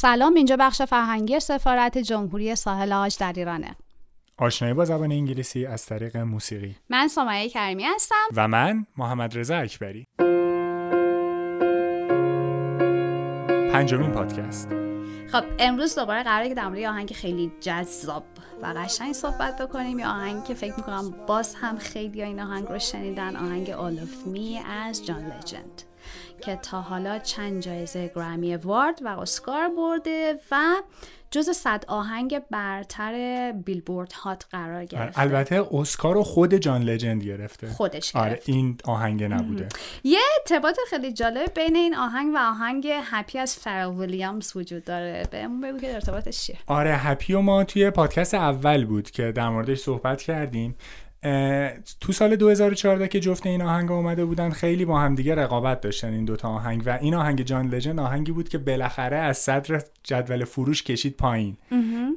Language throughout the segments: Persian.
سلام اینجا بخش فرهنگی سفارت جمهوری ساحل آج در ایرانه. آشنایی با زبان انگلیسی از طریق موسیقی. من سمایه کریمی هستم. و من محمد رضا اکبری. پنجمین پادکست. خب امروز دوباره قراره که در مورد آهنگ خیلی جذاب و قشنگ صحبت بکنیم. یا آهنگی که فکر می‌کنم باز هم خیلی این آهنگ رو شنیدن. آهنگ All of Me از جان لجند که تا حالا چند جایزه گرامی وارد و اسکار برده و جز صد آهنگ برتر بیلبورد هات قرار گرفته. البته اسکار رو خود جان لجند گرفته. خودش آره گرفت. این آهنگ نبوده. یه ارتباط خیلی جالب بین این آهنگ و آهنگ هپی از فرل ویلیامز وجود داره. بهمون بگو که ارتباطش چیه. آره هپی و ما توی پادکست اول بود که در موردش صحبت کردیم. تو سال 2014 که جفت این آهنگ اومده بودن خیلی با هم دیگه رقابت داشتن این دوتا آهنگ و این آهنگ جان لجند آهنگی بود که بالاخره از صدر جدول فروش کشید پایین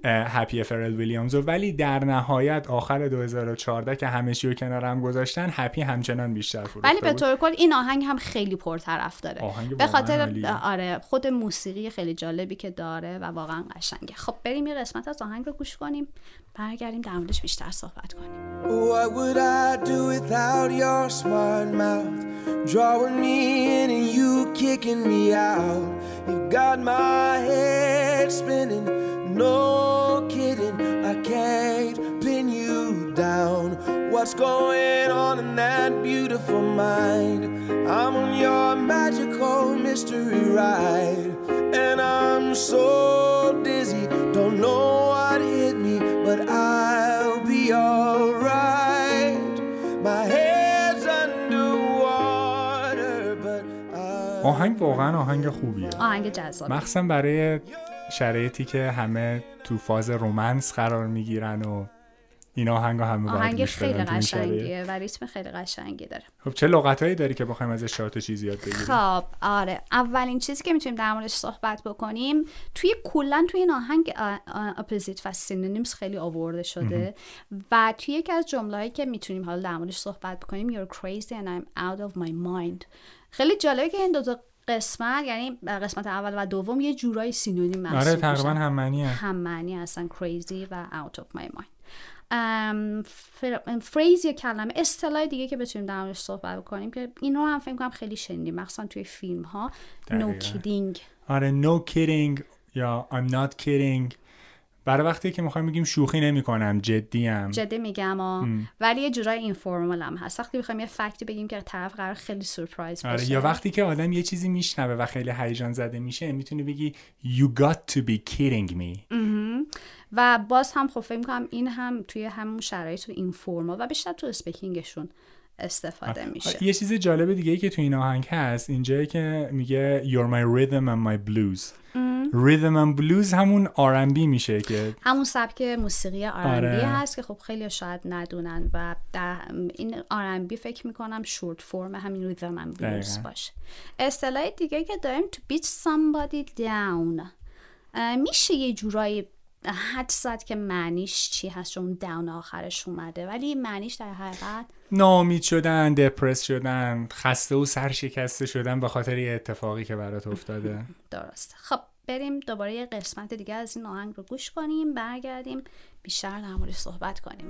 هپی فرل ویلیامز. ولی در نهایت آخر 2014 که همه چی رو کنار هم گذاشتن هپی همچنان بیشتر فروخته ولی به. طور کل این آهنگ هم خیلی پرطرف داره آهنگ به خاطر. آره خود موسیقی خیلی جالبی که داره و واقعا قشنگه خب بریم یه قسمت از آهنگ رو گوش کنیم برگردیم در موردش بیشتر صحبت کنیم What would I do without your smart mouth? Drawing me in and you kicking me out. You've got my head spinning, no kidding. I can't pin you down. What's going on in that beautiful mind? I'm on your magical mystery ride, and I'm so dizzy, don't know what آهنگ واقعا آهنگ خوبیه. آهنگ جذاب. مخصوصا برای شرایطی که همه تو فاز رومنس قرار می‌گیرن و این آهنگ همه آهنگ خیلی. قشنگیه و ریتم خیلی قشنگی داره. خب چه لغتهایی داری که بخوایم ازش چهار چیز یاد بگیریم؟ خب آره. اولین چیزی که می‌تونیم در موردش صحبت بکنیم توی کلا توی این آهنگ opposite و synonyms خیلی آورده شده. و توی یکی از جمله‌هایی که می‌تونیم حالا در موردش صحبت بکنیم you're crazy and I'm out of my mind. خیلی جالبه که این دو تا قسمت یعنی قسمت اول و دوم یه جورایی synonym محسوب آره تقریبا. هم معنیه هم معنی هستن crazy و out of my mind. phrase یا کلمه اصطلاح دیگه که بتونیم در موردش صحبت بکنیم که این رو هم فکر کنم خیلی شنیدیم مخصوصا توی فیلم ها no دقیقاً. kidding. آره no kidding یا I'm not kidding. برای وقتی که می‌خوایم بگیم شوخی نمی کنم جدی میگم ولی یه جورای اینفورمال هم هست. وقتی بخوایم یه فکتی بگیم که طرف قرار خیلی سورپرایز آره بشه. یا وقتی که آدم یه چیزی میشنوه و خیلی هیجان زده میشه می‌تونی بگی you got to be kidding me. و باز هم خب فکر می‌کنم این هم توی همون شرایط و اینفورمال و بیشتر تو اسپیکینگشون استفاده میشه یه چیز جالب دیگه ای که تو این آهنگ هست اینجایی که میگه you're my rhythm and my blues rhythm and blues همون R&B میشه که همون سبک موسیقی آرنبی آره. هست که خب خیلی شاید ندونن و در این آرنبی فکر می‌کنم شورت فرم همین ریتم and بلوز. باشه اصطلاح دیگه که داریم to beat somebody down میشه یه جورایی حد زد که معنیش چی هست؟ چون داون آخرش اومده. ولی معنیش در حقیقت ناامید شدن دپرس شدن خسته و سرشکسته شدن به خاطر یه اتفاقی که برات افتاده. درسته. خب بریم دوباره یه قسمت دیگه از این آهنگ رو گوش کنیم برگردیم بیشتر در صحبت کنیم.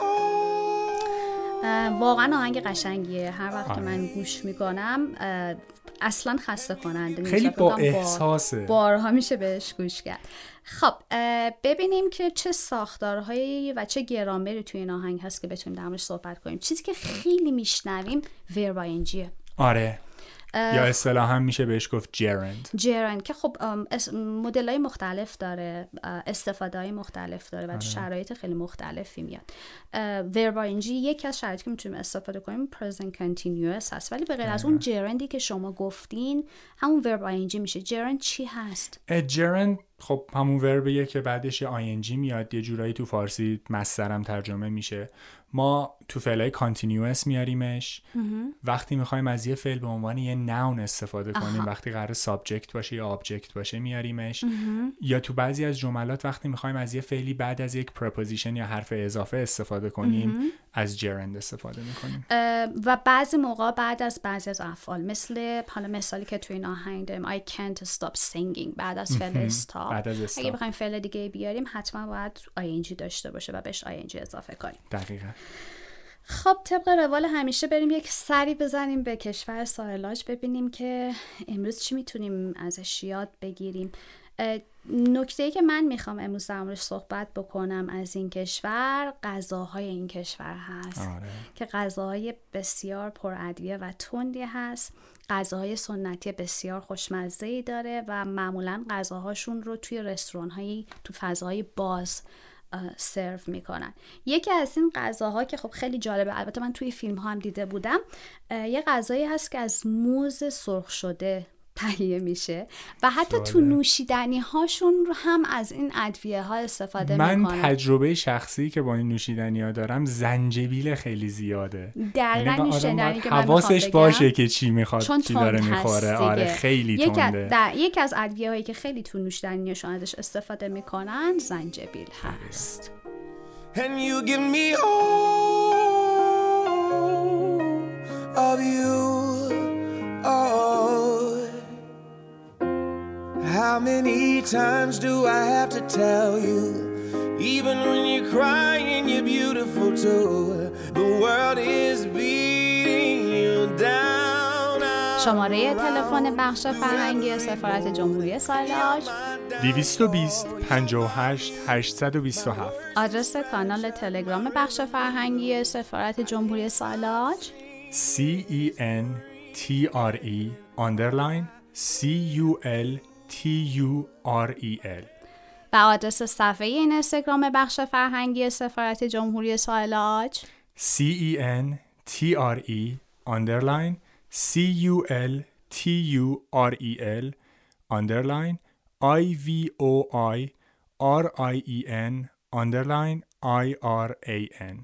واقعا آهنگ قشنگیه. هر وقت که من گوش می‌کنم اصلا خسته کننده. خیلی با کنم بار- احساسه. بارها میشه بهش گوش کرد. خب ببینیم که چه ساختارهایی و چه گرامری توی این آهنگ هست که بتونیم در صحبت کنیم. چیزی که خیلی میشنویم ورباینجیه آره. یا اصطلاحا میشه بهش گفت جرند جرند که خب مدل های مختلف داره استفاده های مختلف داره و آره. شرایط خیلی مختلفی میاد. ورب اینجی یکی از شرایطی که می‌تونیم استفاده کنیم پرزنت کنتینیوس هست. ولی به غیر از اون جرندی که شما گفتین همون verb ing میشه. gerund چی هست؟ gerund خب همون verb یه که بعدش ing میاد یه جورایی تو فارسی مصدرم ترجمه میشه. ما تو فعلای continuous میاریمش. وقتی می‌خوایم از یه فعل به عنوان یه noun استفاده کنیم وقتی قرار subject باشه یا object باشه میاریمش. یا تو بعضی از جملات وقتی می‌خوایم از یه فعلی بعد از یک preposition یا حرف اضافه استفاده کنیم از gerund استفاده می‌کنیم. و بعضی موقع بعد از بعضی از افعال مثل حالا مثالی که تو این آهنگ داریم I can't stop singing. بعد از فعل استاپ بعد از اگه بخوایم فعل دیگه بیاریم حتما باید ing داشته باشه و بهش ing اضافه کنیم. دقیقا. خب طبق روال همیشه بریم یک سری بزنیم به کشور ساحلاج ببینیم که امروز چی می‌تونیم ازش یاد بگیریم. نکته ای که من می‌خوام امروز در صحبت بکنم از این کشور غذاهای این کشور هست. آره. که غذاهای بسیار پرادویه و تندی هست. غذاهای سنتی بسیار خوشمزه ای داره و معمولا غذاهاشون رو توی رستوران هایی تو فضاهای باز سرو می‌کنن. یکی از این غذاها که خب خیلی جالبه البته من توی فیلم ها هم دیده بودم یه غذایی هست که از موز سرخ شده تهیه میشه و حتی تو نوشیدنی هاشون رو هم از این ادویه ها استفاده من می‌کنن. من تجربه شخصی که با این نوشیدنی ها دارم زنجبیل خیلی زیاده. دقیقا یعنی نوشیدنی که حواسش من باشه که چی می‌خواد چون چی داره می‌خوره. آره خیلی یک تنده. در یکی از ادویه هایی که خیلی تو نوشیدنیشون ازش استفاده می‌کنن زنجبیل هست. And you give me all many times do I have to tell you? Even when you're crying, you're beautiful too. The world is beating you down. شماره تلفن بخش فرهنگی سفارت جمهوری سالاج 220 58 827 آدرس کانال تلگرام بخش فرهنگی سفارت جمهوری سالاج C E N T R E underline C U L T U R E L و آدرس صفحه این اینستاگرام بخش فرهنگی سفارت جمهوری سالاج C E N T R E underline C U L T U R E L underline I V O I R I E N underline I R A N